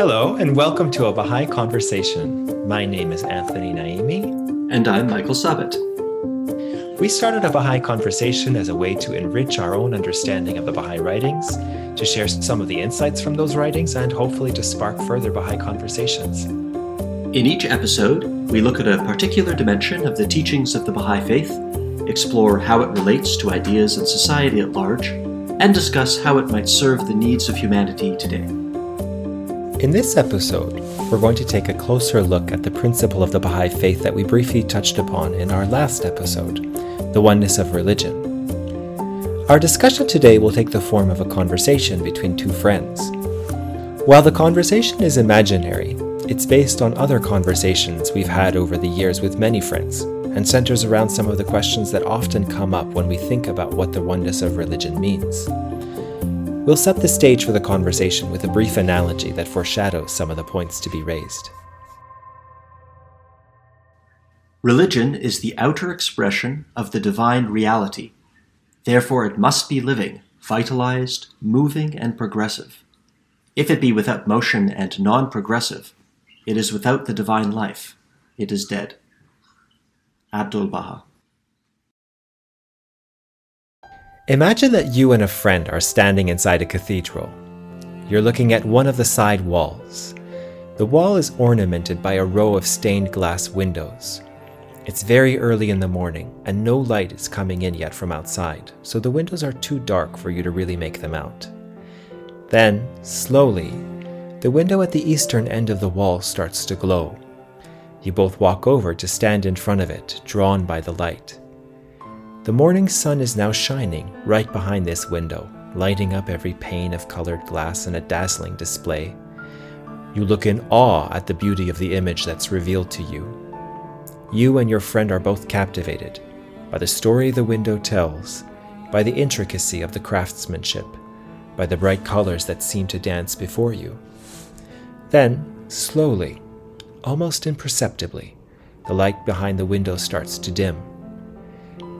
Hello, and welcome to a Baha'i Conversation. My name is Anthony Naimi. And I'm Michael Sabat. We started a Baha'i Conversation as a way to enrich our own understanding of the Baha'i writings, to share some of the insights from those writings, and hopefully to spark further Baha'i conversations. In each episode, we look at a particular dimension of the teachings of the Baha'i Faith, explore how it relates to ideas and society at large, and discuss how it might serve the needs of humanity today. In this episode, we're going to take a closer look at the principle of the Baha'i Faith that we briefly touched upon in our last episode the oneness of religion. Our discussion today will take the form of a conversation between two friends. While the conversation is imaginary, it's based on other conversations we've had over the years with many friends and centers around some of the questions that often come up when we think about what the oneness of religion means. We'll set the stage for the conversation with a brief analogy that foreshadows some of the points to be raised. Religion is the outer expression of the divine reality. Therefore, it must be living, vitalized, moving, and progressive. If it be without motion and non progressive, it is without the divine life. It is dead. Abdul Baha. Imagine that you and a friend are standing inside a cathedral. You're looking at one of the side walls. The wall is ornamented by a row of stained glass windows. It's very early in the morning, and no light is coming in yet from outside, so the windows are too dark for you to really make them out. Then, slowly, the window at the eastern end of the wall starts to glow. You both walk over to stand in front of it, drawn by the light. The morning sun is now shining right behind this window, lighting up every pane of colored glass in a dazzling display. You look in awe at the beauty of the image that's revealed to you. You and your friend are both captivated by the story the window tells, by the intricacy of the craftsmanship, by the bright colors that seem to dance before you. Then, slowly, almost imperceptibly, the light behind the window starts to dim.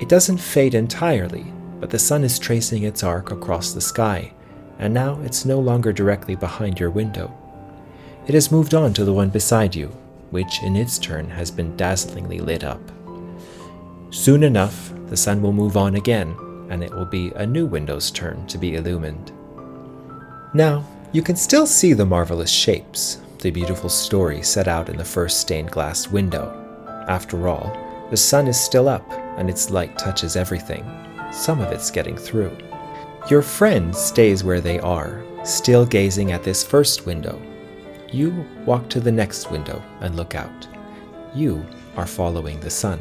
It doesn't fade entirely, but the sun is tracing its arc across the sky, and now it's no longer directly behind your window. It has moved on to the one beside you, which in its turn has been dazzlingly lit up. Soon enough, the sun will move on again, and it will be a new window's turn to be illumined. Now, you can still see the marvelous shapes, the beautiful story set out in the first stained glass window. After all, the sun is still up and its light touches everything. Some of it's getting through. Your friend stays where they are, still gazing at this first window. You walk to the next window and look out. You are following the sun.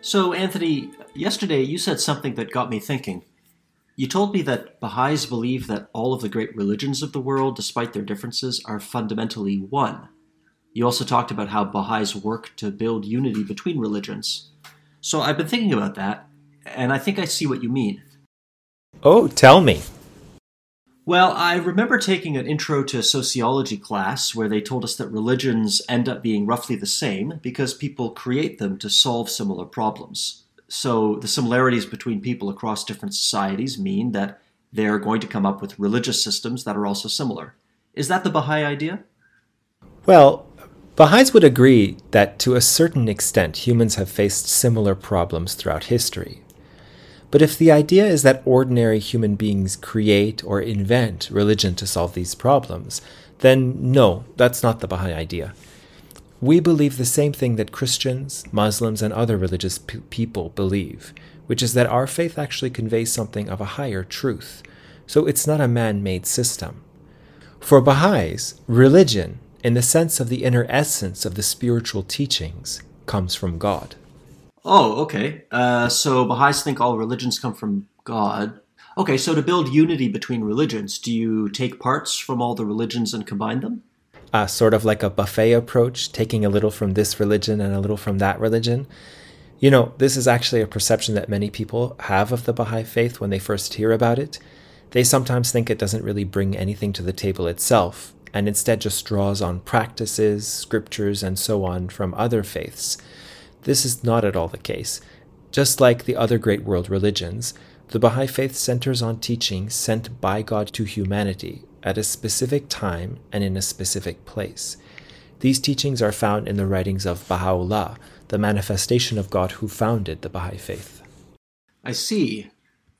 So, Anthony, yesterday you said something that got me thinking. You told me that Baha'is believe that all of the great religions of the world, despite their differences, are fundamentally one. You also talked about how Baha'is work to build unity between religions. So I've been thinking about that, and I think I see what you mean. Oh, tell me. Well, I remember taking an intro to sociology class where they told us that religions end up being roughly the same because people create them to solve similar problems. So the similarities between people across different societies mean that they're going to come up with religious systems that are also similar. Is that the Baha'i idea? Well, Baha'is would agree that to a certain extent humans have faced similar problems throughout history. But if the idea is that ordinary human beings create or invent religion to solve these problems, then no, that's not the Baha'i idea. We believe the same thing that Christians, Muslims, and other religious p- people believe, which is that our faith actually conveys something of a higher truth. So it's not a man made system. For Baha'is, religion, in the sense of the inner essence of the spiritual teachings, comes from God. Oh, okay. Uh, so Baha'is think all religions come from God. Okay, so to build unity between religions, do you take parts from all the religions and combine them? Uh, sort of like a buffet approach, taking a little from this religion and a little from that religion. You know, this is actually a perception that many people have of the Baha'i faith when they first hear about it. They sometimes think it doesn't really bring anything to the table itself, and instead just draws on practices, scriptures, and so on from other faiths. This is not at all the case. Just like the other great world religions, The Baha'i Faith centers on teachings sent by God to humanity at a specific time and in a specific place. These teachings are found in the writings of Baha'u'llah, the manifestation of God who founded the Baha'i Faith. I see.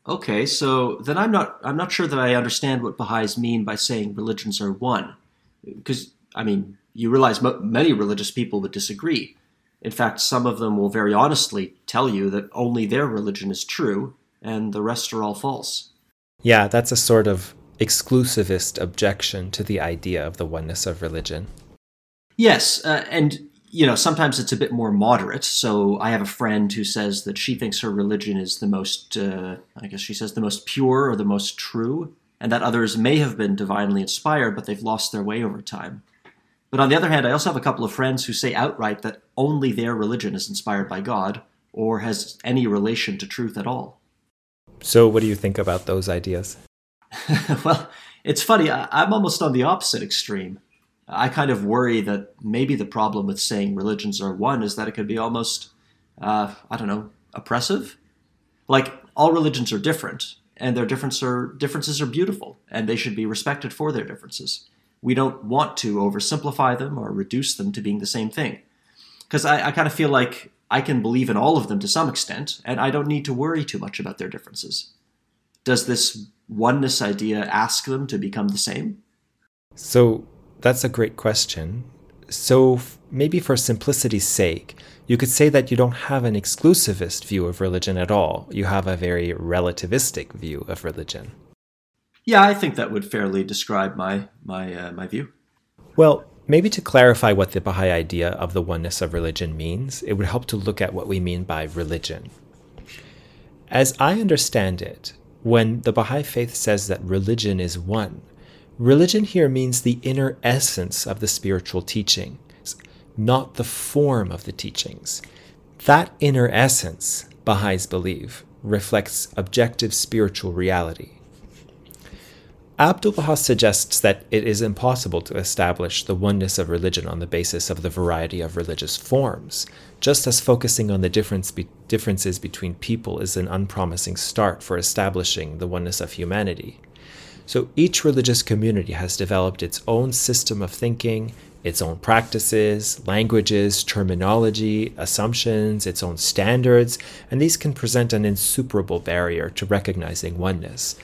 Okay, so then I'm not I'm not sure that I understand what Baha'is mean by saying religions are one, because I mean you realize mo- many religious people would disagree. In fact, some of them will very honestly tell you that only their religion is true and the rest are all false. Yeah, that's a sort of exclusivist objection to the idea of the oneness of religion. Yes, uh, and you know, sometimes it's a bit more moderate. So I have a friend who says that she thinks her religion is the most, uh, I guess she says, the most pure or the most true, and that others may have been divinely inspired, but they've lost their way over time. But on the other hand, I also have a couple of friends who say outright that only their religion is inspired by God or has any relation to truth at all. So, what do you think about those ideas? well, it's funny. I- I'm almost on the opposite extreme. I kind of worry that maybe the problem with saying religions are one is that it could be almost, uh, I don't know, oppressive. Like all religions are different, and their difference are, differences are beautiful, and they should be respected for their differences. We don't want to oversimplify them or reduce them to being the same thing. Because I, I kind of feel like I can believe in all of them to some extent, and I don't need to worry too much about their differences. Does this oneness idea ask them to become the same? So, that's a great question. So, maybe for simplicity's sake, you could say that you don't have an exclusivist view of religion at all. You have a very relativistic view of religion. Yeah, I think that would fairly describe my my uh, my view. Well, maybe to clarify what the Baha'i idea of the oneness of religion means, it would help to look at what we mean by religion. As I understand it, when the Baha'i faith says that religion is one, Religion here means the inner essence of the spiritual teachings, not the form of the teachings. That inner essence, Baha'is believe, reflects objective spiritual reality. Abdul Baha suggests that it is impossible to establish the oneness of religion on the basis of the variety of religious forms, just as focusing on the difference be- differences between people is an unpromising start for establishing the oneness of humanity. So each religious community has developed its own system of thinking, its own practices, languages, terminology, assumptions, its own standards, and these can present an insuperable barrier to recognizing oneness.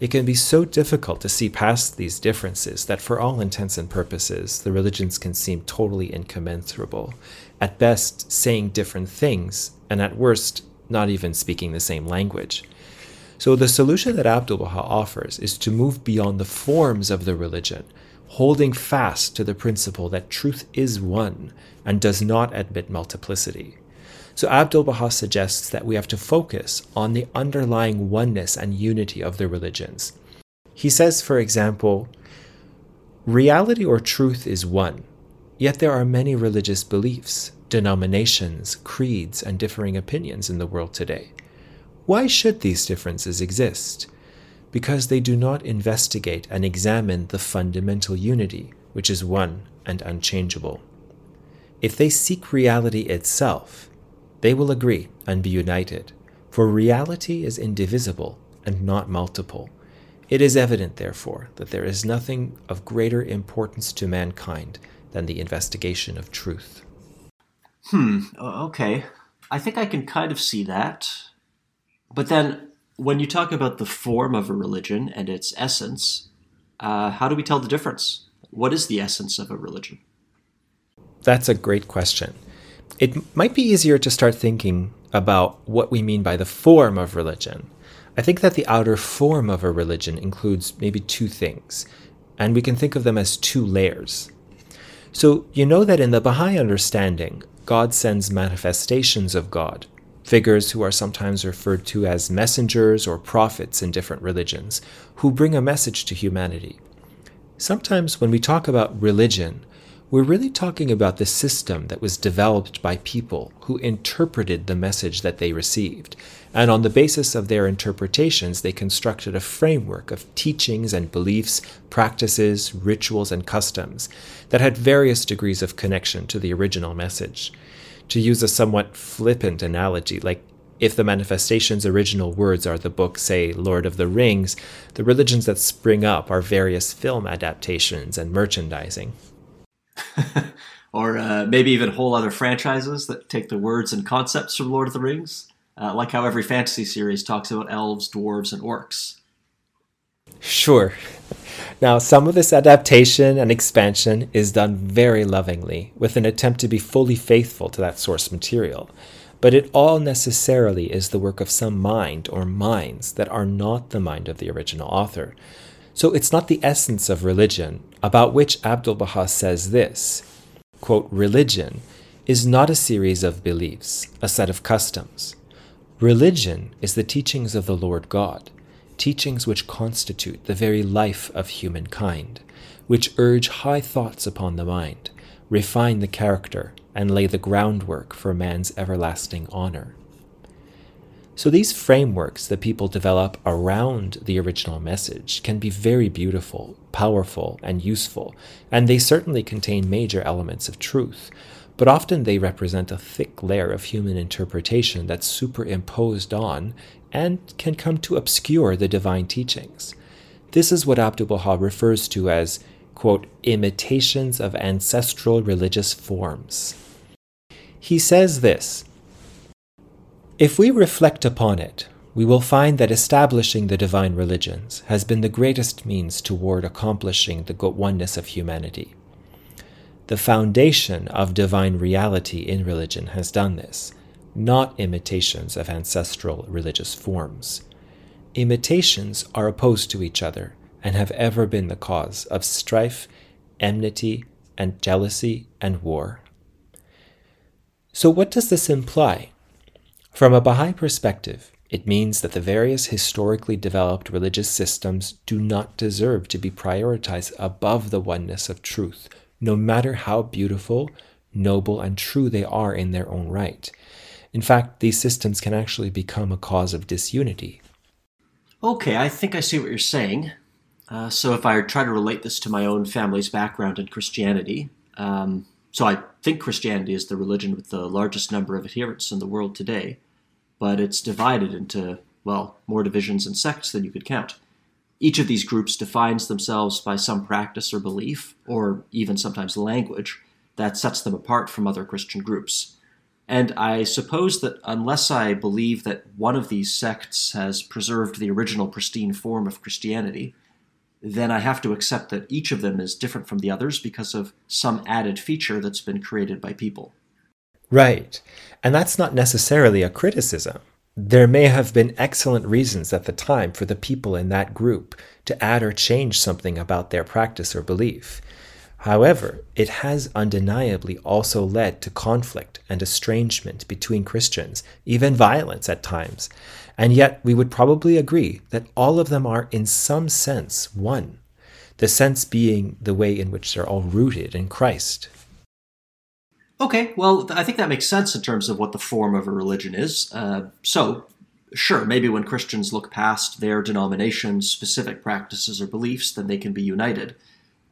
It can be so difficult to see past these differences that, for all intents and purposes, the religions can seem totally incommensurable, at best, saying different things, and at worst, not even speaking the same language. So the solution that Abdul Baha offers is to move beyond the forms of the religion, holding fast to the principle that truth is one and does not admit multiplicity. So Abdul Baha suggests that we have to focus on the underlying oneness and unity of the religions. He says, for example, reality or truth is one, yet there are many religious beliefs, denominations, creeds, and differing opinions in the world today. Why should these differences exist? Because they do not investigate and examine the fundamental unity, which is one and unchangeable. If they seek reality itself, they will agree and be united, for reality is indivisible and not multiple. It is evident, therefore, that there is nothing of greater importance to mankind than the investigation of truth. Hmm, okay. I think I can kind of see that. But then, when you talk about the form of a religion and its essence, uh, how do we tell the difference? What is the essence of a religion? That's a great question. It might be easier to start thinking about what we mean by the form of religion. I think that the outer form of a religion includes maybe two things, and we can think of them as two layers. So, you know that in the Baha'i understanding, God sends manifestations of God, figures who are sometimes referred to as messengers or prophets in different religions, who bring a message to humanity. Sometimes when we talk about religion, we're really talking about the system that was developed by people who interpreted the message that they received. And on the basis of their interpretations, they constructed a framework of teachings and beliefs, practices, rituals, and customs that had various degrees of connection to the original message to use a somewhat flippant analogy, like If the manifestation's original words are the book, say, Lord of the Rings, the religions that spring up are various film adaptations and merchandising. or uh, maybe even whole other franchises that take the words and concepts from Lord of the Rings, uh, like how every fantasy series talks about elves, dwarves, and orcs. Sure. Now, some of this adaptation and expansion is done very lovingly, with an attempt to be fully faithful to that source material. But it all necessarily is the work of some mind or minds that are not the mind of the original author. So it's not the essence of religion, about which Abdu'l Baha says this quote, Religion is not a series of beliefs, a set of customs. Religion is the teachings of the Lord God teachings which constitute the very life of humankind, which urge high thoughts upon the mind, refine the character, and lay the groundwork for man's everlasting honor. So, these frameworks that people develop around the original message can be very beautiful, powerful, and useful, and they certainly contain major elements of truth, but often they represent a thick layer of human interpretation that's superimposed on and can come to obscure the divine teachings. This is what Abdu'l Baha refers to as, quote, imitations of ancestral religious forms. He says this If we reflect upon it, we will find that establishing the divine religions has been the greatest means toward accomplishing the oneness of humanity. The foundation of divine reality in religion has done this, not imitations of ancestral religious forms. Imitations are opposed to each other and have ever been the cause of strife, enmity, and jealousy and war. So, what does this imply? From a Baha'i perspective, it means that the various historically developed religious systems do not deserve to be prioritized above the oneness of truth, no matter how beautiful, noble, and true they are in their own right. In fact, these systems can actually become a cause of disunity. Okay, I think I see what you're saying. Uh, so, if I try to relate this to my own family's background in Christianity, um, so I think Christianity is the religion with the largest number of adherents in the world today, but it's divided into, well, more divisions and sects than you could count. Each of these groups defines themselves by some practice or belief, or even sometimes language, that sets them apart from other Christian groups. And I suppose that unless I believe that one of these sects has preserved the original pristine form of Christianity, then I have to accept that each of them is different from the others because of some added feature that's been created by people. Right. And that's not necessarily a criticism. There may have been excellent reasons at the time for the people in that group to add or change something about their practice or belief. However, it has undeniably also led to conflict and estrangement between Christians, even violence at times. And yet, we would probably agree that all of them are, in some sense, one, the sense being the way in which they're all rooted in Christ. Okay, well, I think that makes sense in terms of what the form of a religion is. Uh, so, sure, maybe when Christians look past their denomination's specific practices or beliefs, then they can be united.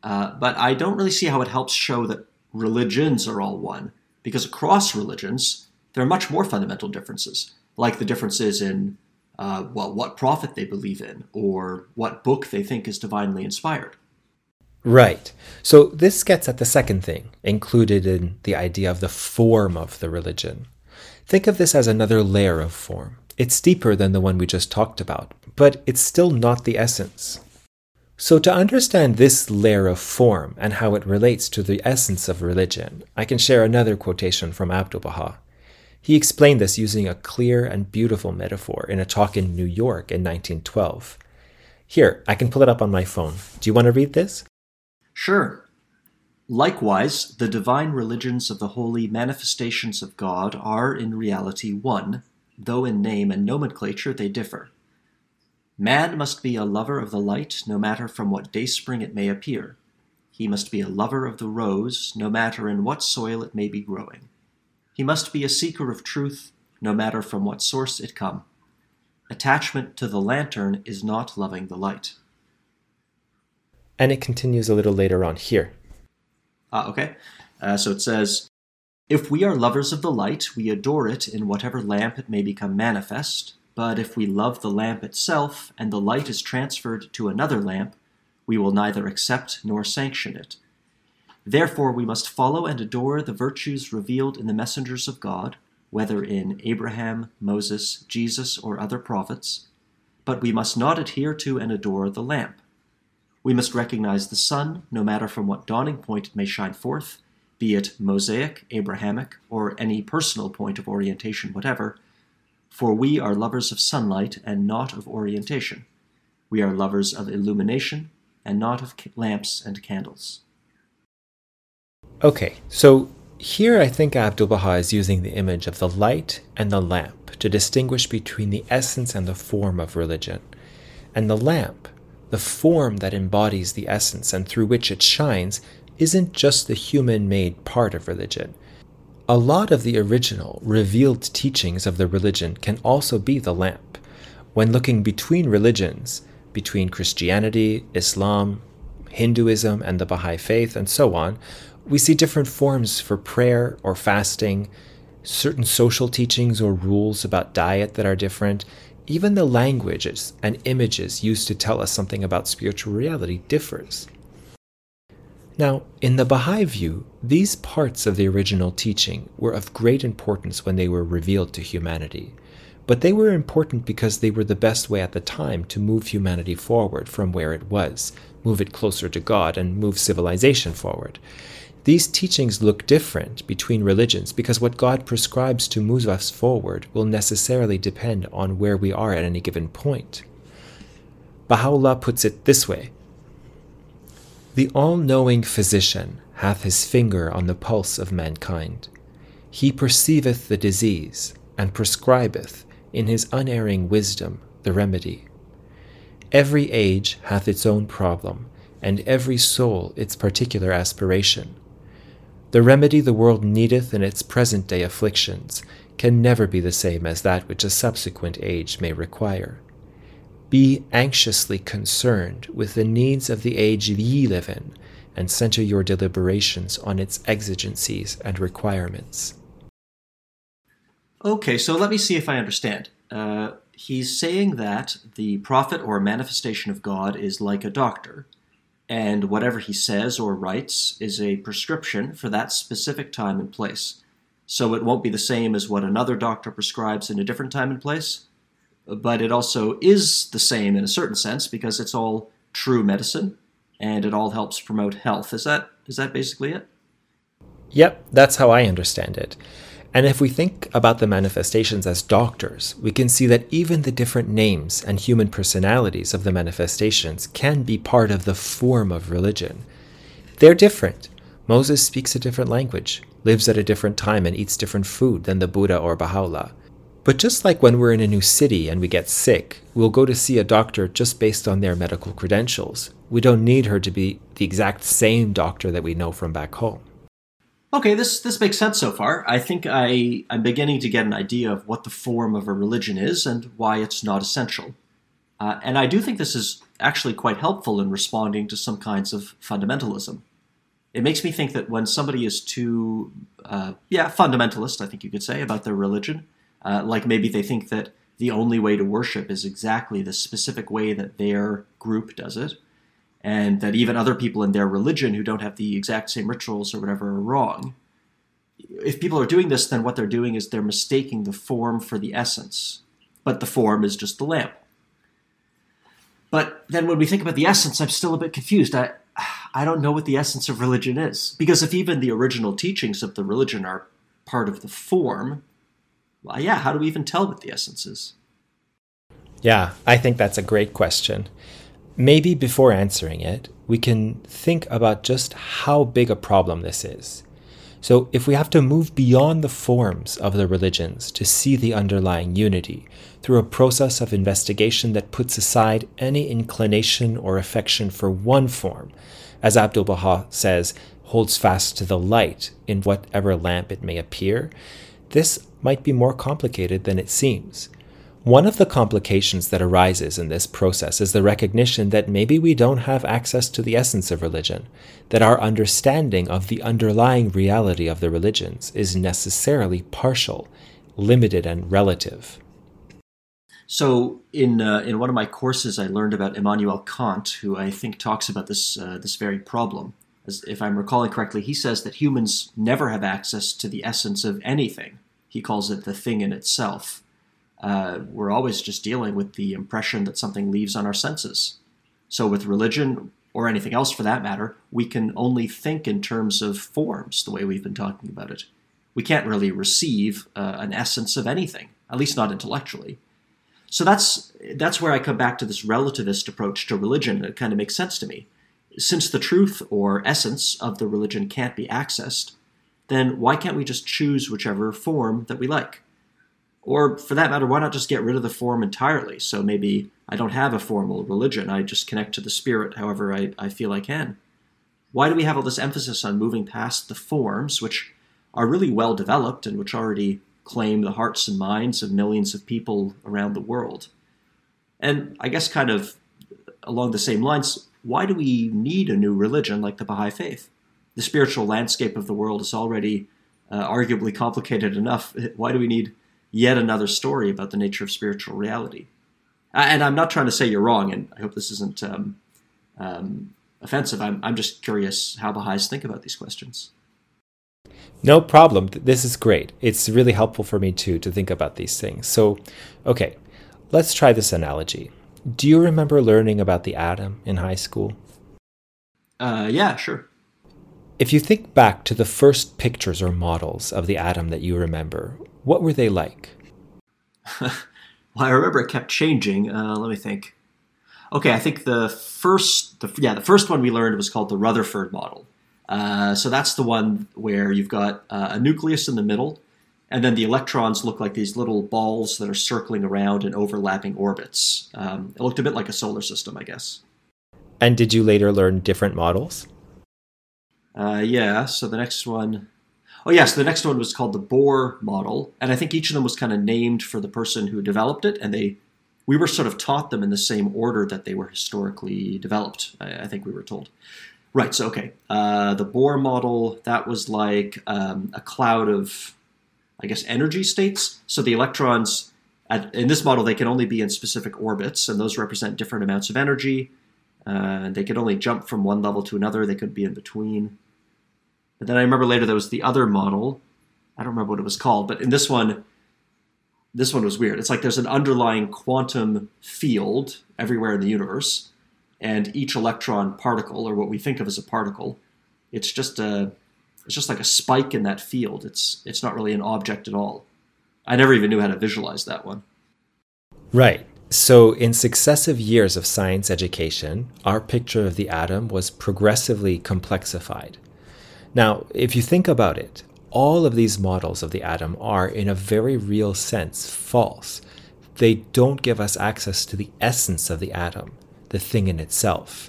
Uh, but I don't really see how it helps show that religions are all one, because across religions, there are much more fundamental differences, like the differences in, uh, well, what prophet they believe in, or what book they think is divinely inspired. Right. So this gets at the second thing included in the idea of the form of the religion. Think of this as another layer of form. It's deeper than the one we just talked about, but it's still not the essence. So, to understand this layer of form and how it relates to the essence of religion, I can share another quotation from Abdu'l Baha. He explained this using a clear and beautiful metaphor in a talk in New York in 1912. Here, I can pull it up on my phone. Do you want to read this? Sure. Likewise, the divine religions of the holy manifestations of God are in reality one, though in name and nomenclature they differ. Man must be a lover of the light, no matter from what dayspring it may appear. He must be a lover of the rose, no matter in what soil it may be growing. He must be a seeker of truth, no matter from what source it come. Attachment to the lantern is not loving the light. And it continues a little later on here. Ah, okay. Uh, so it says, If we are lovers of the light, we adore it in whatever lamp it may become manifest, but if we love the lamp itself, and the light is transferred to another lamp, we will neither accept nor sanction it. Therefore, we must follow and adore the virtues revealed in the messengers of God, whether in Abraham, Moses, Jesus, or other prophets, but we must not adhere to and adore the lamp. We must recognize the sun, no matter from what dawning point it may shine forth, be it Mosaic, Abrahamic, or any personal point of orientation whatever, for we are lovers of sunlight and not of orientation. We are lovers of illumination and not of lamps and candles. Okay, so here I think Abdu'l Baha is using the image of the light and the lamp to distinguish between the essence and the form of religion. And the lamp, the form that embodies the essence and through which it shines, isn't just the human made part of religion. A lot of the original, revealed teachings of the religion can also be the lamp. When looking between religions, between Christianity, Islam, Hinduism, and the Baha'i Faith, and so on, we see different forms for prayer or fasting, certain social teachings or rules about diet that are different. Even the languages and images used to tell us something about spiritual reality differs. Now, in the Baha'i view, these parts of the original teaching were of great importance when they were revealed to humanity. But they were important because they were the best way at the time to move humanity forward from where it was, move it closer to God, and move civilization forward. These teachings look different between religions because what God prescribes to move us forward will necessarily depend on where we are at any given point. Baha'u'llah puts it this way the all knowing physician hath his finger on the pulse of mankind. He perceiveth the disease, and prescribeth, in his unerring wisdom, the remedy. Every age hath its own problem, and every soul its particular aspiration. The remedy the world needeth in its present day afflictions can never be the same as that which a subsequent age may require. Be anxiously concerned with the needs of the age ye live in, and center your deliberations on its exigencies and requirements. Okay, so let me see if I understand. Uh, he's saying that the prophet or manifestation of God is like a doctor, and whatever he says or writes is a prescription for that specific time and place. So it won't be the same as what another doctor prescribes in a different time and place? but it also is the same in a certain sense because it's all true medicine and it all helps promote health. Is that is that basically it? Yep, that's how I understand it. And if we think about the manifestations as doctors, we can see that even the different names and human personalities of the manifestations can be part of the form of religion. They're different. Moses speaks a different language, lives at a different time, and eats different food than the Buddha or Baha'u'llah. But just like when we're in a new city and we get sick, we'll go to see a doctor just based on their medical credentials. We don't need her to be the exact same doctor that we know from back home. Okay, this this makes sense so far. I think I I'm beginning to get an idea of what the form of a religion is and why it's not essential. Uh, and I do think this is actually quite helpful in responding to some kinds of fundamentalism. It makes me think that when somebody is too, uh, yeah, fundamentalist, I think you could say, about their religion, uh, like maybe they think that the only way to worship is exactly the specific way that their group does it, and that even other people in their religion who don't have the exact same rituals or whatever are wrong. If people are doing this, then what they're doing is they're mistaking the form for the essence, but the form is just the lamp. But then when we think about the essence, I'm still a bit confused. I, I don't know what the essence of religion is. Because if even the original teachings of the religion are part of the form, well, yeah, how do we even tell what the essence is? Yeah, I think that's a great question. Maybe before answering it, we can think about just how big a problem this is. So, if we have to move beyond the forms of the religions to see the underlying unity through a process of investigation that puts aside any inclination or affection for one form, as Abdu'l Baha says, holds fast to the light in whatever lamp it may appear, this might be more complicated than it seems. One of the complications that arises in this process is the recognition that maybe we don't have access to the essence of religion, that our understanding of the underlying reality of the religions is necessarily partial, limited, and relative. So, in uh, in one of my courses, I learned about Immanuel Kant, who I think talks about this uh, this very problem. As if I'm recalling correctly, he says that humans never have access to the essence of anything. He calls it the thing in itself uh, we're always just dealing with the impression that something leaves on our senses. So, with religion or anything else for that matter, we can only think in terms of forms, the way we've been talking about it. We can't really receive uh, an essence of anything, at least not intellectually. So that's that's where I come back to this relativist approach to religion. It kind of makes sense to me. Since the truth or essence of the religion can't be accessed, then why can't we just choose whichever form that we like? Or for that matter, why not just get rid of the form entirely? So maybe I don't have a formal religion, I just connect to the spirit however I, I feel I can. Why do we have all this emphasis on moving past the forms, which are really well developed and which already claim the hearts and minds of millions of people around the world? And I guess, kind of along the same lines, why do we need a new religion like the Baha'i Faith? The spiritual landscape of the world is already uh, arguably complicated enough. Why do we need yet another story about the nature of spiritual reality. And I'm not trying to say you're wrong, and I hope this isn't um, um, offensive. I'm, I'm just curious how Baha'is think about these questions. No problem. This is great. It's really helpful for me too to think about these things. So, okay, let's try this analogy. Do you remember learning about the atom in high school? Uh, yeah, sure. If you think back to the first pictures or models of the atom that you remember, what were they like? well, I remember it kept changing. Uh, let me think. Okay, I think the first, the, yeah, the first one we learned was called the Rutherford model. Uh, so that's the one where you've got uh, a nucleus in the middle, and then the electrons look like these little balls that are circling around in overlapping orbits. Um, it looked a bit like a solar system, I guess. And did you later learn different models? Uh, yeah. So the next one, Oh, yes, the next one was called the Bohr model, and I think each of them was kind of named for the person who developed it, and they we were sort of taught them in the same order that they were historically developed. I, I think we were told. Right. So okay, uh, the Bohr model that was like um, a cloud of, I guess, energy states. So the electrons at, in this model they can only be in specific orbits, and those represent different amounts of energy. Uh, they could only jump from one level to another. They could be in between. But then I remember later there was the other model. I don't remember what it was called, but in this one, this one was weird. It's like there's an underlying quantum field everywhere in the universe, and each electron particle, or what we think of as a particle, it's just a it's just like a spike in that field. It's it's not really an object at all. I never even knew how to visualize that one. Right. So, in successive years of science education, our picture of the atom was progressively complexified. Now, if you think about it, all of these models of the atom are, in a very real sense, false. They don't give us access to the essence of the atom, the thing in itself.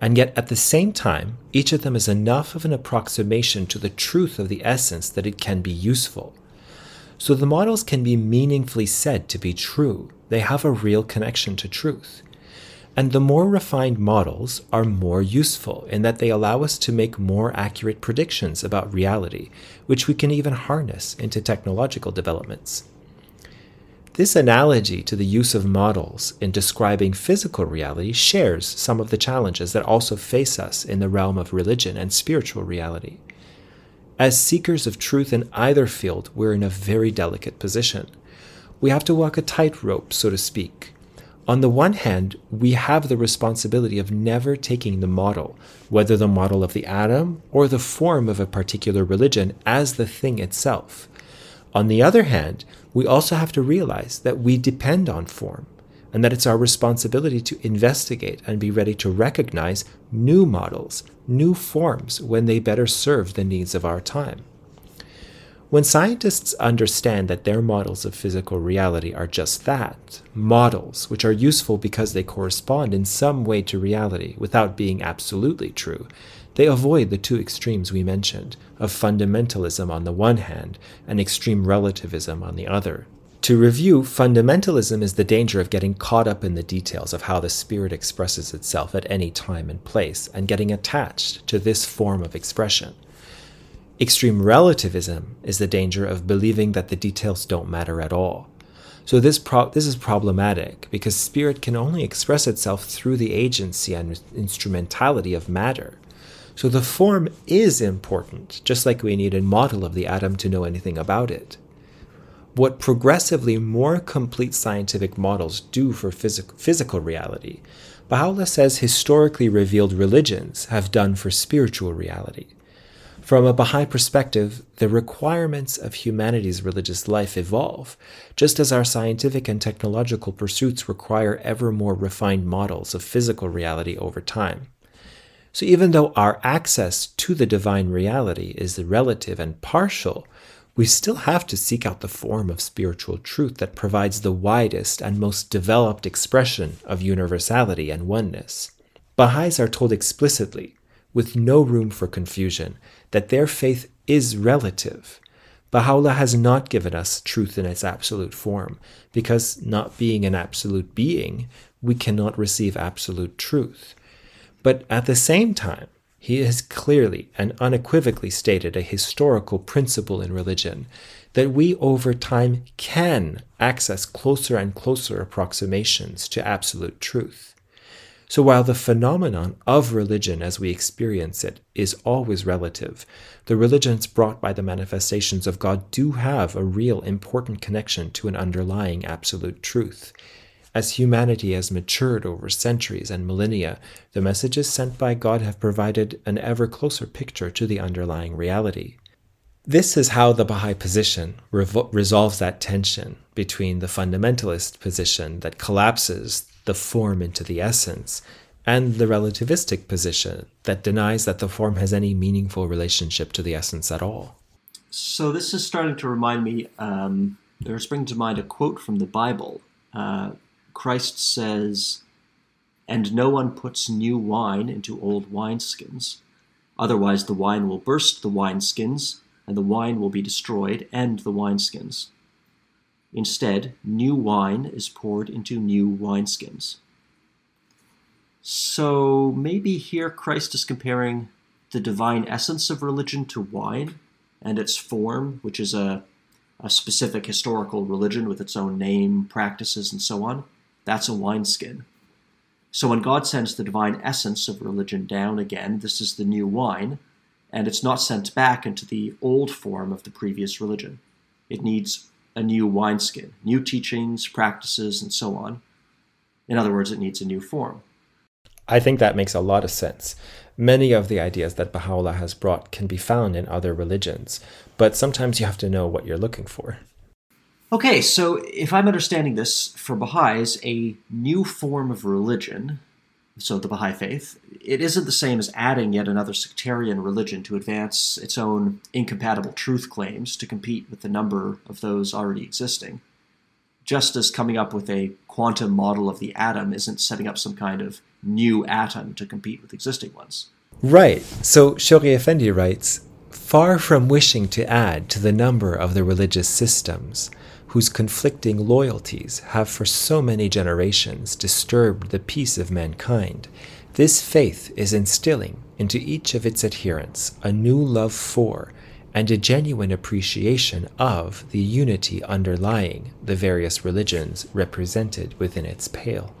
And yet, at the same time, each of them is enough of an approximation to the truth of the essence that it can be useful. So the models can be meaningfully said to be true. They have a real connection to truth. And the more refined models are more useful in that they allow us to make more accurate predictions about reality, which we can even harness into technological developments. This analogy to the use of models in describing physical reality shares some of the challenges that also face us in the realm of religion and spiritual reality. As seekers of truth in either field, we're in a very delicate position. We have to walk a tightrope, so to speak, on the one hand, we have the responsibility of never taking the model, whether the model of the atom or the form of a particular religion, as the thing itself. On the other hand, we also have to realize that we depend on form, and that it's our responsibility to investigate and be ready to recognize new models, new forms when they better serve the needs of our time. When scientists understand that their models of physical reality are just that models, which are useful because they correspond in some way to reality without being absolutely true, they avoid the two extremes we mentioned of fundamentalism on the one hand and extreme relativism on the other. To review, fundamentalism is the danger of getting caught up in the details of how the spirit expresses itself at any time and place and getting attached to this form of expression. Extreme relativism is the danger of believing that the details don't matter at all. So this pro- this is problematic because spirit can only express itself through the agency and instrumentality of matter. So the form is important, just like we need a model of the atom to know anything about it. What progressively more complete scientific models do for phys- physical reality, Baha'u'llah says historically revealed religions have done for spiritual reality. From a Baha'i perspective, the requirements of humanity's religious life evolve, just as our scientific and technological pursuits require ever more refined models of physical reality over time. So, even though our access to the divine reality is relative and partial, we still have to seek out the form of spiritual truth that provides the widest and most developed expression of universality and oneness. Baha'is are told explicitly, with no room for confusion, that their faith is relative. Baha'u'llah has not given us truth in its absolute form, because not being an absolute being, we cannot receive absolute truth. But at the same time, he has clearly and unequivocally stated a historical principle in religion that we over time can access closer and closer approximations to absolute truth. So while the phenomenon of religion as we experience it is always relative, the religions brought by the manifestations of God do have a real important connection to an underlying absolute truth. As humanity has matured over centuries and millennia, the messages sent by God have provided an ever closer picture to the underlying reality. This is how the Baha'i position revo- resolves that tension between the fundamentalist position that collapses the form into the essence, and the relativistic position that denies that the form has any meaningful relationship to the essence at all. So, this is starting to remind me, um, or bringing to mind a quote from the Bible. Uh, Christ says, And no one puts new wine into old wineskins. Otherwise, the wine will burst the wineskins, and the wine will be destroyed, and the wineskins. Instead, new wine is poured into new wineskins. So maybe here Christ is comparing the divine essence of religion to wine and its form, which is a, a specific historical religion with its own name, practices, and so on. That's a wineskin. So when God sends the divine essence of religion down again, this is the new wine, and it's not sent back into the old form of the previous religion. It needs a new wineskin, new teachings, practices, and so on. In other words, it needs a new form. I think that makes a lot of sense. Many of the ideas that Baha'u'llah has brought can be found in other religions, but sometimes you have to know what you're looking for. Okay, so if I'm understanding this, for Baha'is, a new form of religion so the Baha'i faith, it isn't the same as adding yet another sectarian religion to advance its own incompatible truth claims to compete with the number of those already existing. Just as coming up with a quantum model of the atom isn't setting up some kind of new atom to compete with existing ones. Right. So Shoghi Effendi writes Far from wishing to add to the number of the religious systems, whose conflicting loyalties have for so many generations disturbed the peace of mankind, this faith is instilling into each of its adherents a new love for and a genuine appreciation of the unity underlying the various religions represented within its pale.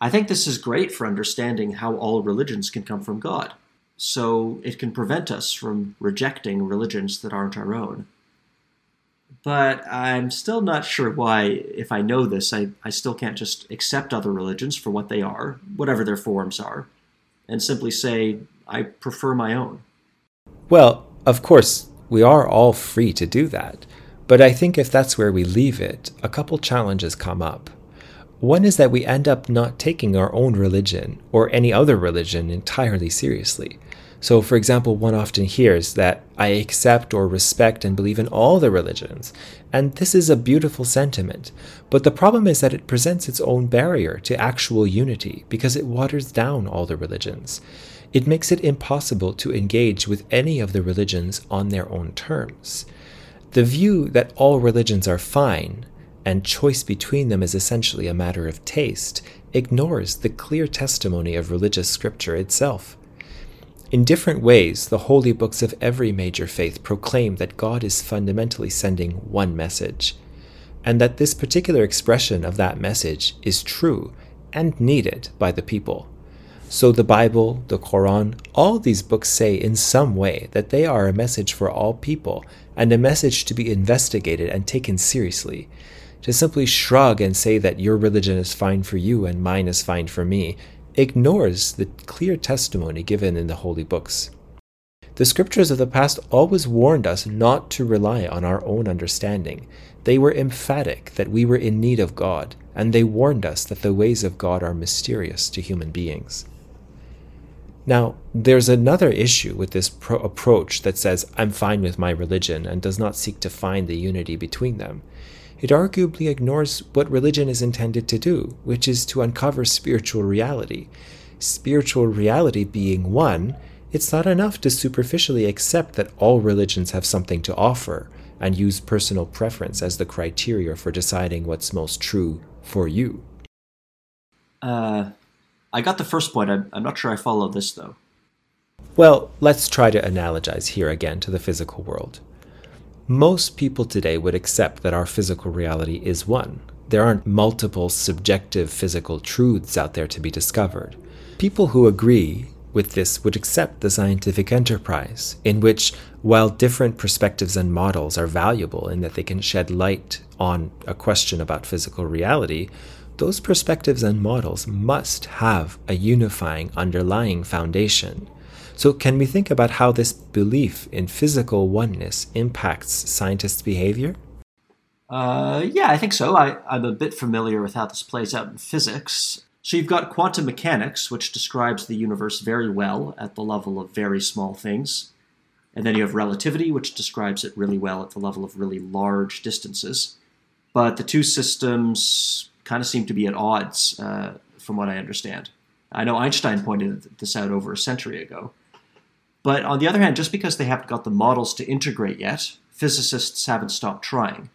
I think this is great for understanding how all religions can come from God, so it can prevent us from rejecting religions that aren't our own but I'm still not sure why, if I know this, I, I still can't just accept other religions for what they are, whatever their forms are, and simply say, I prefer my own. Well, of course, we are all free to do that, but I think if that's where we leave it, a couple challenges come up. One is that we end up not taking our own religion or any other religion entirely seriously. So, for example, one often hears that I accept or respect and believe in all the religions, and this is a beautiful sentiment. But the problem is that it presents its own barrier to actual unity because it waters down all the religions. It makes it impossible to engage with any of the religions on their own terms. The view that all religions are fine and choice between them is essentially a matter of taste ignores the clear testimony of religious scripture itself. In different ways, the holy books of every major faith proclaim that God is fundamentally sending one message, and that this particular expression of that message is true and needed by the people. So the Bible, the Quran, all these books say in some way that they are a message for all people and a message to be investigated and taken seriously. To simply shrug and say that your religion is fine for you and mine is fine for me ignores the clear testimony given in the holy books. The scriptures of the past always warned us not to rely on our own understanding. They were emphatic that we were in need of God, and they warned us that the ways of God are mysterious to human beings. Now, there's another issue with this pro- approach that says, I'm fine with my religion, and does not seek to find the unity between them it arguably ignores what religion is intended to do, which is to uncover spiritual reality. Spiritual reality being one, it's not enough to superficially accept that all religions have something to offer and use personal preference as the criteria for deciding what's most true for you. Uh, I got the first point. I'm, I'm not sure I follow this, though. Well, let's try to analogize here again to the physical world. Most people today would accept that our physical reality is one. There aren't multiple subjective physical truths out there to be discovered. People who agree with this would accept the scientific enterprise, in which, while different perspectives and models are valuable in that they can shed light on a question about physical reality, those perspectives and models must have a unifying underlying foundation. So, can we think about how this belief in physical oneness impacts scientists' behavior? Uh, yeah, I think so. I, I'm a bit familiar with how this plays out in physics. So, you've got quantum mechanics, which describes the universe very well at the level of very small things. And then you have relativity, which describes it really well at the level of really large distances. But the two systems kind of seem to be at odds, uh, from what I understand. I know Einstein pointed this out over a century ago. But on the other hand, just because they haven't got the models to integrate yet, physicists haven't stopped trying.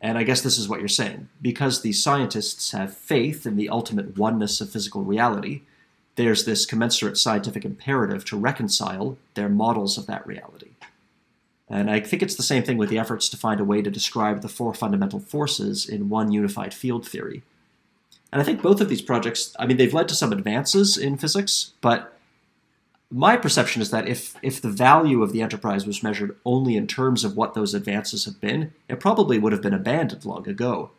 And I guess this is what you're saying. Because the scientists have faith in the ultimate oneness of physical reality, there's this commensurate scientific imperative to reconcile their models of that reality. And I think it's the same thing with the efforts to find a way to describe the four fundamental forces in one unified field theory. And I think both of these projects, I mean, they've led to some advances in physics, but my perception is that if if the value of the enterprise was measured only in terms of what those advances have been, it probably would have been abandoned long ago.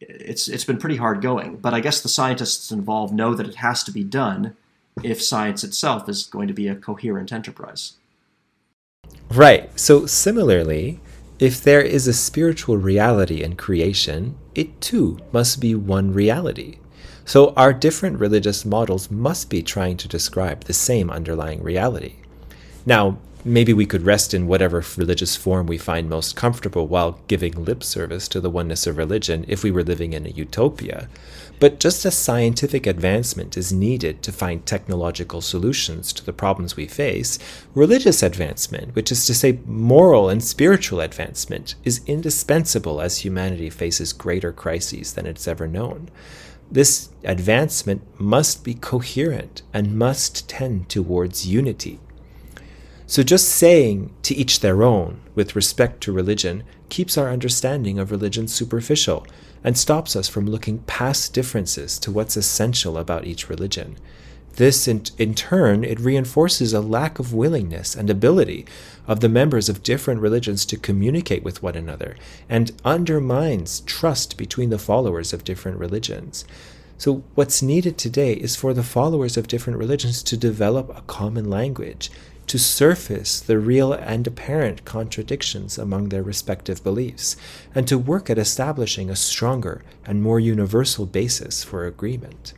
It's it's been pretty hard going, but I guess the scientists involved know that it has to be done if science itself is going to be a coherent enterprise. Right. So similarly, if there is a spiritual reality in creation, it too must be one reality. So our different religious models must be trying to describe the same underlying reality. Now, maybe we could rest in whatever religious form we find most comfortable while giving lip service to the oneness of religion if we were living in a utopia. But just as scientific advancement is needed to find technological solutions to the problems we face, religious advancement, which is to say moral and spiritual advancement, is indispensable as humanity faces greater crises than it's ever known. This advancement must be coherent and must tend towards unity. So, just saying to each their own with respect to religion keeps our understanding of religion superficial and stops us from looking past differences to what's essential about each religion. This, in, in turn, it reinforces a lack of willingness and ability of the members of different religions to communicate with one another and undermines trust between the followers of different religions. So, what's needed today is for the followers of different religions to develop a common language, to surface the real and apparent contradictions among their respective beliefs, and to work at establishing a stronger and more universal basis for agreement.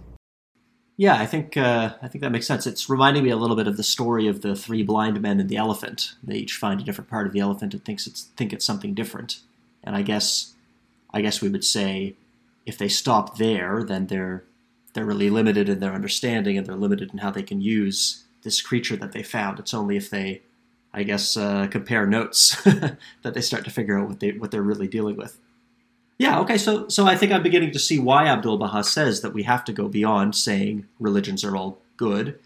Yeah, I think uh, I think that makes sense. It's reminding me a little bit of the story of the three blind men and the elephant. They each find a different part of the elephant and thinks it's think it's something different. And I guess I guess we would say if they stop there, then they're they're really limited in their understanding and they're limited in how they can use this creature that they found. It's only if they I guess, uh, compare notes that they start to figure out what they what they're really dealing with. Yeah, okay, so so I think I'm beginning to see why Abdul Baha says that we have to go beyond saying religions are all good.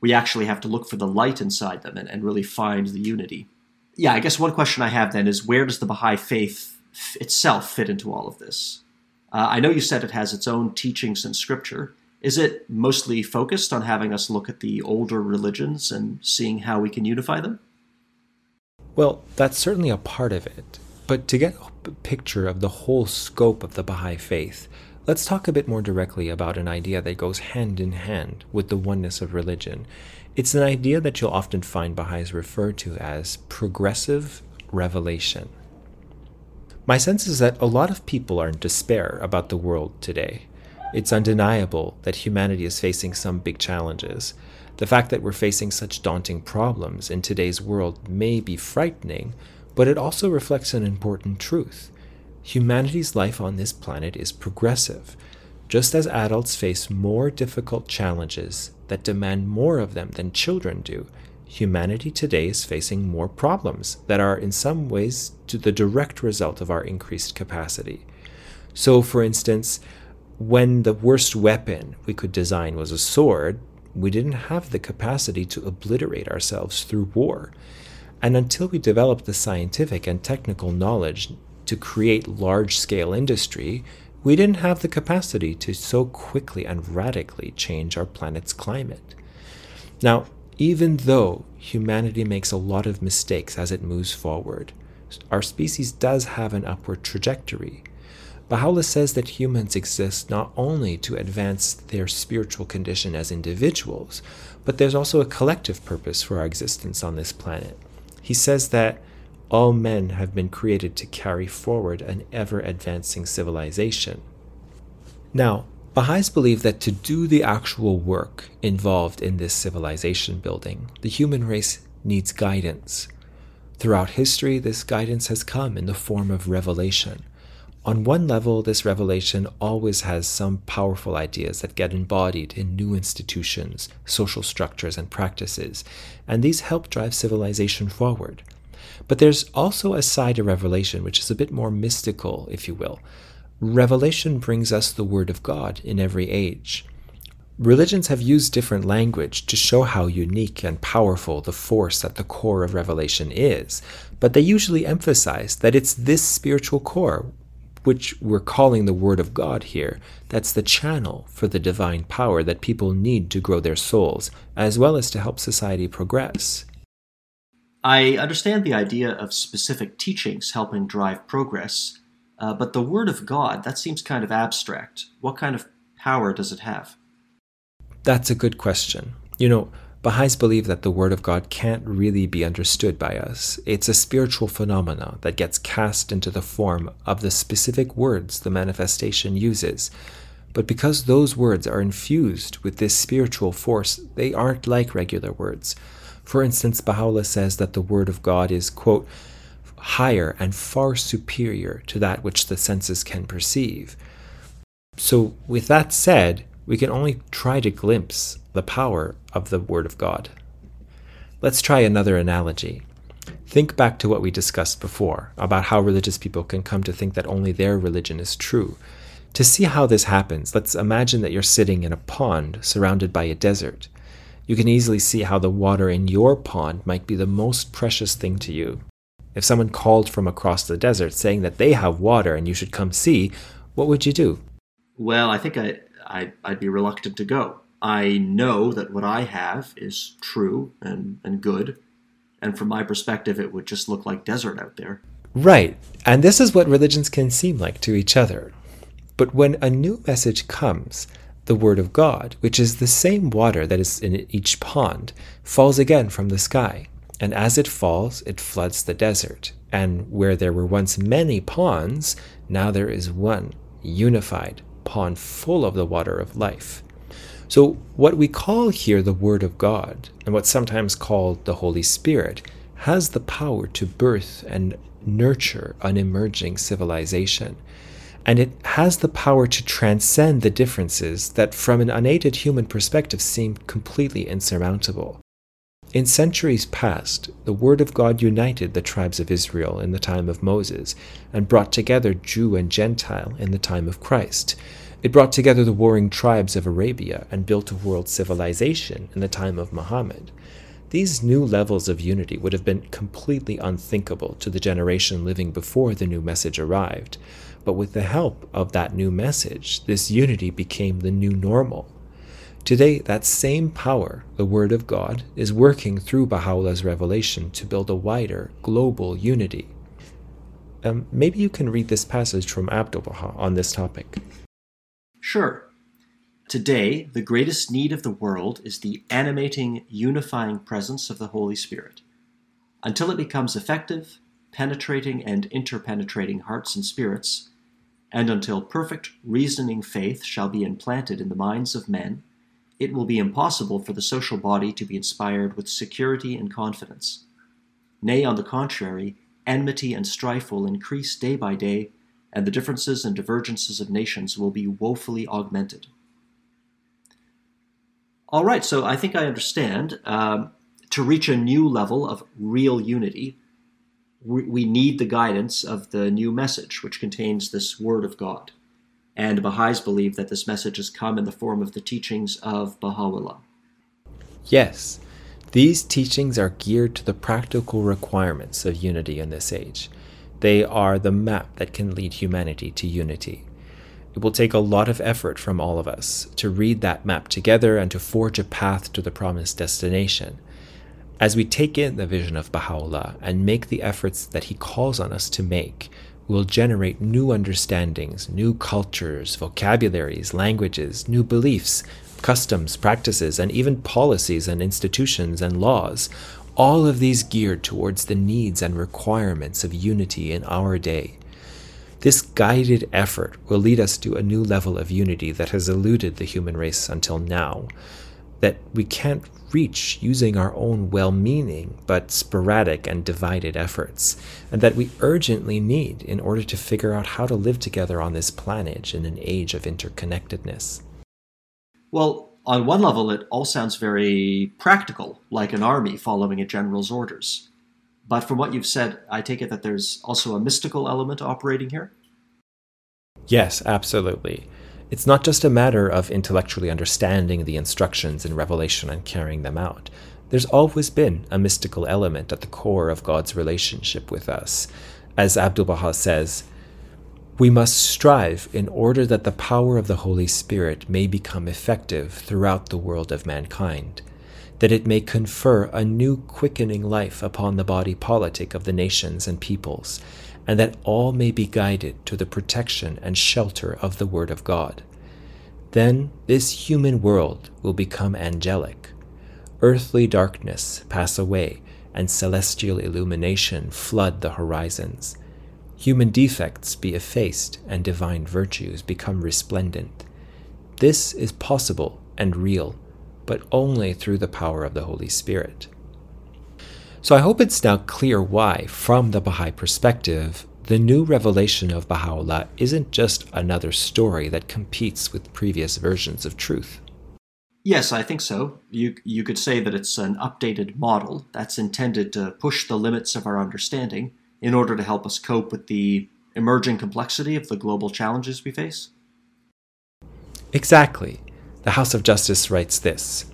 We actually have to look for the light inside them and, and really find the unity. Yeah, I guess one question I have then is where does the Baha'i faith f- itself fit into all of this? Uh, I know you said it has its own teachings and scripture. Is it mostly focused on having us look at the older religions and seeing how we can unify them? Well, that's certainly a part of it. But to get a picture of the whole scope of the Baha'i faith, let's talk a bit more directly about an idea that goes hand in hand with the oneness of religion. It's an idea that you'll often find Baha'is refer to as progressive revelation. My sense is that a lot of people are in despair about the world today. It's undeniable that humanity is facing some big challenges. The fact that we're facing such daunting problems in today's world may be frightening, but it also reflects an important truth. Humanity's life on this planet is progressive. Just as adults face more difficult challenges that demand more of them than children do, humanity today is facing more problems that are in some ways the direct result of our increased capacity. So, for instance, when the worst weapon we could design was a sword, we didn't have the capacity to obliterate ourselves through war. And until we developed the scientific and technical knowledge to create large scale industry, we didn't have the capacity to so quickly and radically change our planet's climate. Now, even though humanity makes a lot of mistakes as it moves forward, our species does have an upward trajectory. Baha'u'llah says that humans exist not only to advance their spiritual condition as individuals, but there's also a collective purpose for our existence on this planet. He says that all men have been created to carry forward an ever advancing civilization. Now, Baha'is believe that to do the actual work involved in this civilization building, the human race needs guidance. Throughout history, this guidance has come in the form of revelation. On one level, this revelation always has some powerful ideas that get embodied in new institutions, social structures, and practices, and these help drive civilization forward. But there's also a side of revelation which is a bit more mystical, if you will. Revelation brings us the Word of God in every age. Religions have used different language to show how unique and powerful the force at the core of revelation is, but they usually emphasize that it's this spiritual core which we're calling the Word of God here, that's the channel for the divine power that people need to grow their souls, as well as to help society progress. I understand the idea of specific teachings helping drive progress, uh, but the Word of God, that seems kind of abstract. What kind of power does it have? That's a good question. You know, Baha'is believe that the Word of God can't really be understood by us. It's a spiritual phenomena that gets cast into the form of the specific words the manifestation uses. But because those words are infused with this spiritual force, they aren't like regular words. For instance, Baha'u'llah says that the Word of God is, quote, higher and far superior to that which the senses can perceive. So, with that said, we can only try to glimpse the power of the Word of God. Let's try another analogy. Think back to what we discussed before about how religious people can come to think that only their religion is true. To see how this happens, let's imagine that you're sitting in a pond surrounded by a desert. You can easily see how the water in your pond might be the most precious thing to you. If someone called from across the desert saying that they have water and you should come see, what would you do? Well, I think I, I, I'd be reluctant to go. I know that what I have is true and, and good, and from my perspective, it would just look like desert out there. Right, and this is what religions can seem like to each other. But when a new message comes, the Word of God, which is the same water that is in each pond, falls again from the sky. And as it falls, it floods the desert. And where there were once many ponds, now there is one unified pond full of the water of life. So, what we call here the Word of God, and what's sometimes called the Holy Spirit, has the power to birth and nurture an emerging civilization. And it has the power to transcend the differences that, from an unaided human perspective, seem completely insurmountable. In centuries past, the Word of God united the tribes of Israel in the time of Moses and brought together Jew and Gentile in the time of Christ. It brought together the warring tribes of Arabia and built a world civilization in the time of Muhammad. These new levels of unity would have been completely unthinkable to the generation living before the new message arrived. But with the help of that new message, this unity became the new normal. Today, that same power, the Word of God, is working through Baha'u'llah's revelation to build a wider, global unity. Um, maybe you can read this passage from Abdu'l Baha on this topic. Sure. Today, the greatest need of the world is the animating, unifying presence of the Holy Spirit. Until it becomes effective, penetrating, and interpenetrating hearts and spirits, and until perfect reasoning faith shall be implanted in the minds of men, it will be impossible for the social body to be inspired with security and confidence. Nay, on the contrary, enmity and strife will increase day by day, and the differences and divergences of nations will be woefully augmented. All right, so I think I understand. Um, to reach a new level of real unity, we, we need the guidance of the new message, which contains this Word of God and Baha'is believe that this message has come in the form of the teachings of Baha'u'llah. Yes, these teachings are geared to the practical requirements of unity in this age. They are the map that can lead humanity to unity. It will take a lot of effort from all of us to read that map together and to forge a path to the promised destination. As we take in the vision of Baha'u'llah and make the efforts that he calls on us to make, will generate new understandings, new cultures, vocabularies, languages, new beliefs, customs, practices, and even policies and institutions and laws, all of these geared towards the needs and requirements of unity in our day. This guided effort will lead us to a new level of unity that has eluded the human race until now, that we can't reach using our own well meaning but sporadic and divided efforts, and that we urgently need in order to figure out how to live together on this planet in an age of interconnectedness. Well, on one level, it all sounds very practical, like an army following a general's orders. But from what you've said, I take it that there's also a mystical element operating here? Yes, absolutely. It's not just a matter of intellectually understanding the instructions in Revelation and carrying them out. There's always been a mystical element at the core of God's relationship with us. As Abdu'l Baha says, we must strive in order that the power of the Holy Spirit may become effective throughout the world of mankind, that it may confer a new quickening life upon the body politic of the nations and peoples, and that all may be guided to the protection and shelter of the Word of God. Then this human world will become angelic. Earthly darkness pass away, and celestial illumination flood the horizons. Human defects be effaced, and divine virtues become resplendent. This is possible and real, but only through the power of the Holy Spirit. So I hope it's now clear why, from the Baha'i perspective, the new revelation of Baha'u'llah isn't just another story that competes with previous versions of truth. Yes, I think so. You, you could say that it's an updated model that's intended to push the limits of our understanding in order to help us cope with the emerging complexity of the global challenges we face. Exactly. The House of Justice writes this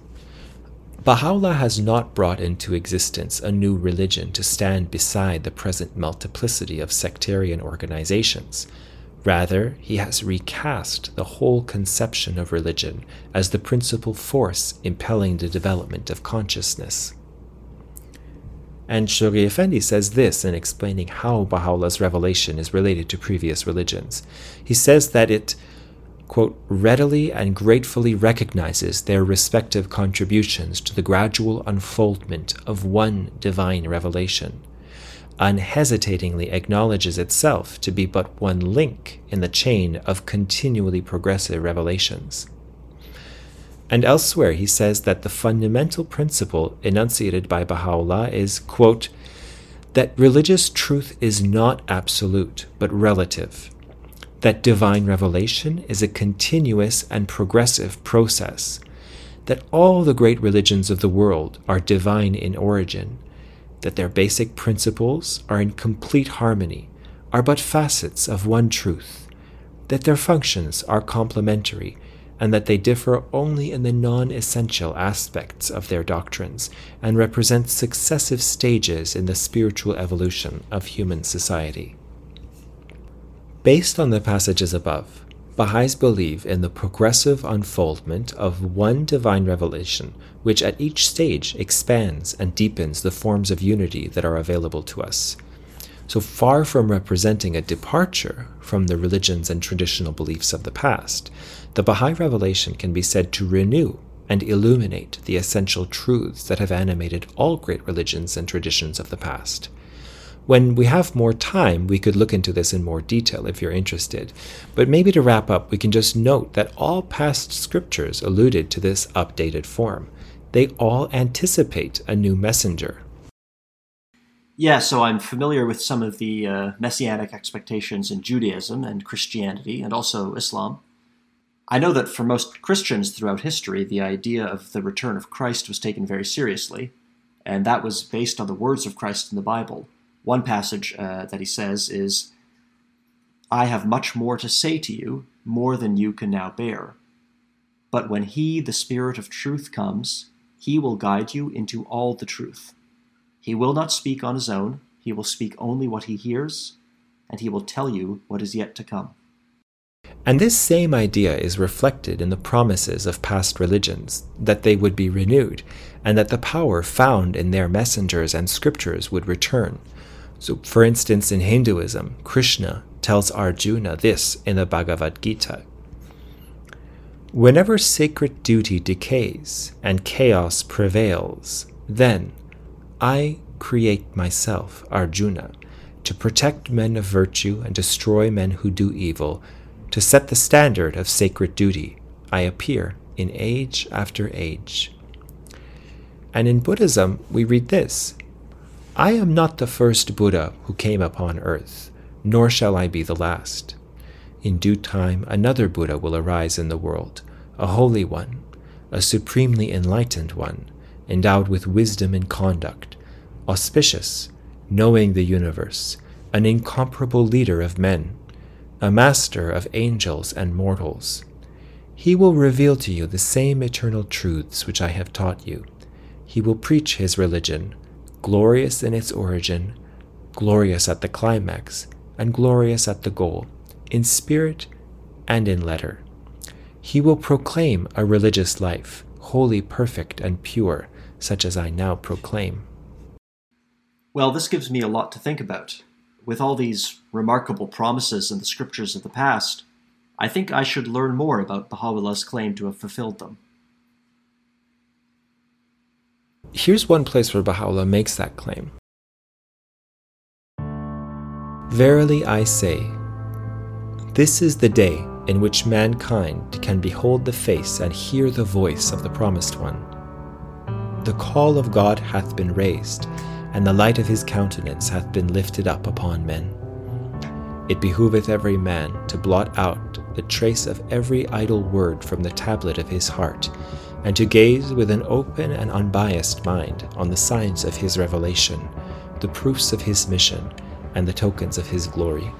Baha'u'llah has not brought into existence a new religion to stand beside the present multiplicity of sectarian organizations. Rather, he has recast the whole conception of religion as the principal force impelling the development of consciousness. And Shoghi Effendi says this in explaining how Baha'u'llah's revelation is related to previous religions. He says that it quote, readily and gratefully recognizes their respective contributions to the gradual unfoldment of one divine revelation, unhesitatingly acknowledges itself to be but one link in the chain of continually progressive revelations. And elsewhere, he says that the fundamental principle enunciated by Baha'u'llah is, quote, that religious truth is not absolute, but relative that divine revelation is a continuous and progressive process, that all the great religions of the world are divine in origin, that their basic principles are in complete harmony, are but facets of one truth, that their functions are complementary, and that they differ only in the non essential aspects of their doctrines and represent successive stages in the spiritual evolution of human society. Based on the passages above, Baha'is believe in the progressive unfoldment of one divine revelation, which at each stage expands and deepens the forms of unity that are available to us. So far from representing a departure from the religions and traditional beliefs of the past, the Baha'i revelation can be said to renew and illuminate the essential truths that have animated all great religions and traditions of the past. When we have more time, we could look into this in more detail if you're interested. But maybe to wrap up, we can just note that all past scriptures alluded to this updated form. They all anticipate a new messenger. Yeah, so I'm familiar with some of the uh, messianic expectations in Judaism and Christianity and also Islam. I know that for most Christians throughout history, the idea of the return of Christ was taken very seriously, and that was based on the words of Christ in the Bible. One passage uh, that he says is, I have much more to say to you, more than you can now bear. But when he, the Spirit of truth, comes, he will guide you into all the truth. He will not speak on his own, he will speak only what he hears, and he will tell you what is yet to come. And this same idea is reflected in the promises of past religions that they would be renewed, and that the power found in their messengers and scriptures would return. So, for instance, in Hinduism, Krishna tells Arjuna this in the Bhagavad Gita Whenever sacred duty decays and chaos prevails, then I create myself, Arjuna, to protect men of virtue and destroy men who do evil, to set the standard of sacred duty. I appear in age after age. And in Buddhism, we read this I am not the first Buddha who came upon earth, nor shall I be the last. In due time, another Buddha will arise in the world, a holy one, a supremely enlightened one, endowed with wisdom and conduct, auspicious, knowing the universe, an incomparable leader of men, a master of angels and mortals. He will reveal to you the same eternal truths which I have taught you. He will preach his religion glorious in its origin, glorious at the climax, and glorious at the goal, in spirit and in letter. He will proclaim a religious life, wholly perfect and pure, such as I now proclaim. Well, this gives me a lot to think about. With all these remarkable promises in the scriptures of the past, I think I should learn more about Baha'u'llah's claim to have fulfilled them. Here's one place where Baha'u'llah makes that claim. Verily I say, this is the day in which mankind can behold the face and hear the voice of the Promised One. The call of God hath been raised, and the light of his countenance hath been lifted up upon men. It behoveth every man to blot out the trace of every idle word from the tablet of his heart, and to gaze with an open and unbiased mind on the signs of his revelation, the proofs of his mission, and the tokens of his glory.